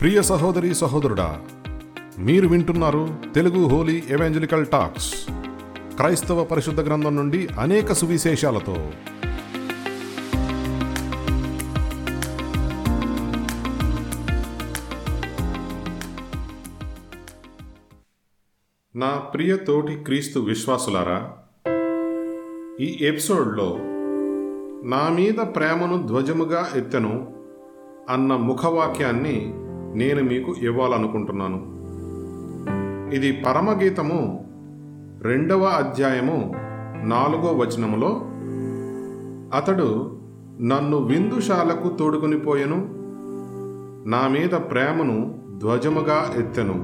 ప్రియ సహోదరి సహోదరుడా మీరు వింటున్నారు తెలుగు హోలీ ఎవాంజలికల్ టాక్స్. క్రైస్తవ పరిశుద్ధ గ్రంథం నుండి అనేక సువిశేషాలతో. నా ప్రియ తోటి క్రీస్తు విశ్వాసులారా ఈ ఎపిసోడ్లో నా మీద ప్రేమను ధ్వజముగా ఎత్తెను అన్న ముఖవాక్యాన్ని నేను మీకు ఇవ్వాలనుకుంటున్నాను. ఇది పరమగీతము రెండవ అధ్యాయము నాలుగో వచనములో అతడు నన్ను విందుశాలకు తోడుకొని పోయెను నా మీద ప్రేమను ధ్వజముగా ఎత్తెను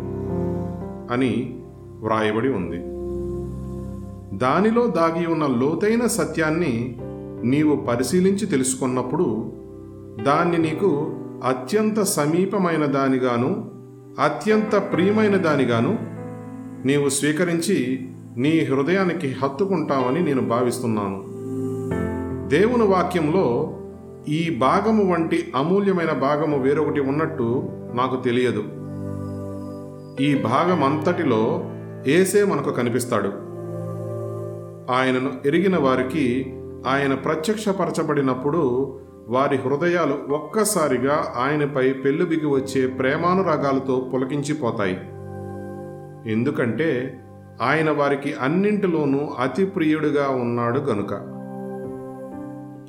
అని వ్రాయబడి ఉంది. దానిలో దాగి ఉన్న లోతైన సత్యాన్ని నీవు పరిశీలించి తెలుసుకున్నప్పుడు దాన్ని నీకు అత్యంత సమీపమైన దానిగాను అత్యంత ప్రియమైన దానిగాను నీవు స్వీకరించి నీ హృదయానికి హత్తుకుంటావని నేను భావిస్తున్నాను. దేవుని వాక్యంలో ఈ భాగము వంటి అమూల్యమైన భాగము వేరొకటి ఉన్నట్టు నాకు తెలియదు. ఈ భాగం అంతటిలో ఏసే మనకు కనిపిస్తాడు. ఆయనను ఎరిగిన వారికి ఆయన ప్రత్యక్షపరచబడినప్పుడు వారి హృదయాలు ఒక్కసారిగా ఆయనపై పెళ్ళుబిగి వచ్చే ప్రేమానురాగాలతో పులకించిపోతాయి. ఎందుకంటే ఆయన వారికి అన్నింటిలోనూ అతి ప్రియుడిగా ఉన్నాడు గనుక.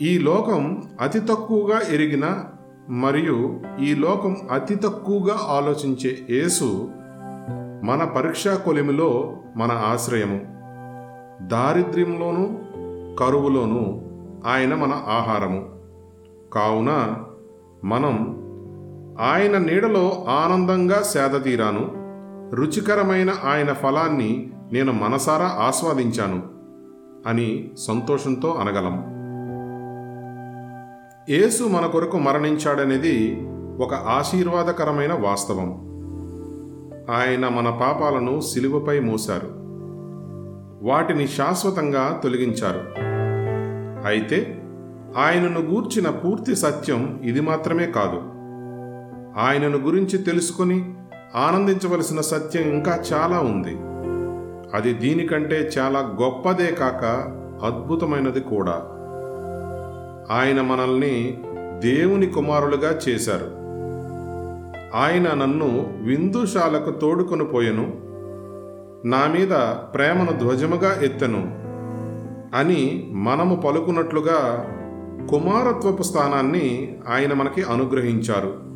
ఈ లోకం అతి తక్కువగా ఎరిగిన మరియు ఈ లోకం అతి తక్కువగా ఆలోచించే యేసు మన పరీక్షా కొలిమిలో మన ఆశ్రయము. దారిద్ర్యంలోనూ కరువులోనూ ఆయన మన ఆహారము. కావున మనం ఆయన నీడలో ఆనందంగా సేదతీరాను రుచికరమైన ఆయన ఫలాన్ని నేను మనసారా ఆస్వాదించాను అని సంతోషంతో అనగలం. యేసు మన కొరకు మరణించాడనేది ఒక ఆశీర్వాదకరమైన వాస్తవం. ఆయన మన పాపాలను సిలువపై మోశారు. వాటిని శాశ్వతంగా తొలగించారు. అయితే ఆయనను గూర్చిన పూర్తి సత్యం ఇది మాత్రమే కాదు. ఆయనను గురించి తెలుసుకొని ఆనందించవలసిన సత్యం ఇంకా చాలా ఉంది. అది దీనికంటే చాలా గొప్పదే కాక అద్భుతమైనది కూడా. ఆయన మనల్ని దేవుని కుమారులుగా చేశారు. ఆయన నన్ను విందుశాలకు తోడుకొని పోయెను. నా మీద ప్రేమను ధ్వజముగా ఎత్తెను అని మనము పలుకున్నట్లుగా కుమారత్వపు స్థానాన్ని ఆయన మనకి అనుగ్రహించారు.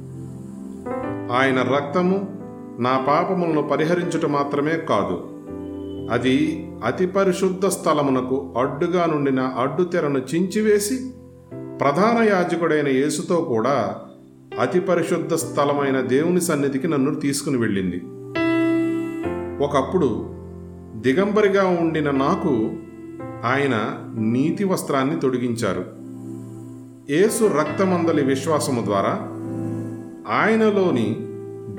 ఆయన రక్తము నా పాపములను పరిహరించుట మాత్రమే కాదు అది అతి పరిశుద్ధ స్థలమునకు అడ్డుగా నుండిన అడ్డుతెరను చించివేసి ప్రధాన యాజకుడైన యేసుతో కూడా అతి పరిశుద్ధ స్థలమైన దేవుని సన్నిధికి నన్ను తీసుకుని వెళ్ళింది. ఒకప్పుడు దిగంబరిగా ఉండిన నాకు ఆయన నీతి వస్త్రాన్ని తొడిగించారు. యేసు రక్తమందలి విశ్వాసము ద్వారా ఆయనలోని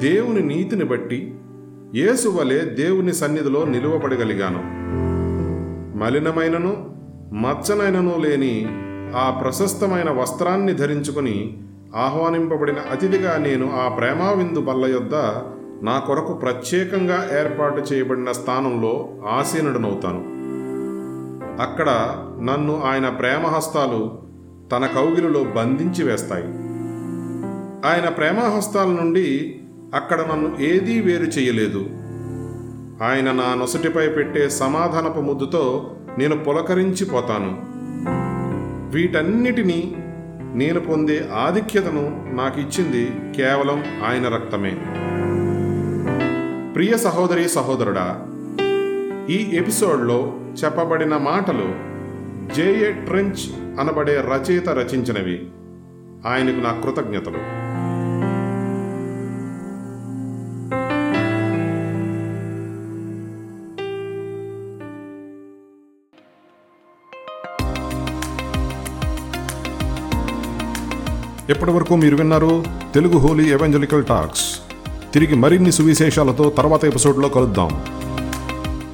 దేవుని నీతిని బట్టి యేసు వలె దేవుని సన్నిధిలో నిలువబడగలిగాను. మలినమైనను మచ్చనైనను లేని ఆ ప్రశస్తమైన వస్త్రాన్ని ధరించుకుని ఆహ్వానింపబడిన అతిథిగా నేను ఆ ప్రేమావిందు బల్ల యొద్ద నా కొరకు ప్రత్యేకంగా ఏర్పాటు చేయబడిన స్థానంలో ఆసీనుడనవుతాను. అక్కడ నన్ను ఆయన ప్రేమహస్తాలు తన కౌగిలిలో బంధించి వేస్తాయి. ఆయన ప్రేమహస్తాల నుండి అక్కడ నన్ను ఏదీ వేరు చేయలేదు. ఆయన నా నొసటిపై పెట్టే సమాధానపు ముద్దుతో నేను పులకరించిపోతాను వీటన్నిటినీ నేను పొందే ఆధిక్యతను నాకు ఇచ్చింది కేవలం ఆయన రక్తమే. ప్రియ సహోదరి సహోదరుడా ఈ ఎపిసోడ్లో చెప్పబడిన మాటలు జేఏ ట్రెంచ్ అనబడే రచయిత రచించినవి. ఆయనకు నా కృతజ్ఞతలు. ఎప్పటివరకు మీరు విన్నారు? Telugu holy evangelical talks. తిరిగి మరిన్ని సువిశేషాలతో తర్వాత ఎపిసోడ్లో కలుద్దాం.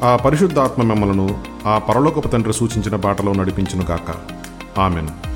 ఆ పరిశుద్ధాత్మ మిమ్మలను ఆ పరలోకపు తండ్రి సూచించిన బాటలో నడిపించును Amen.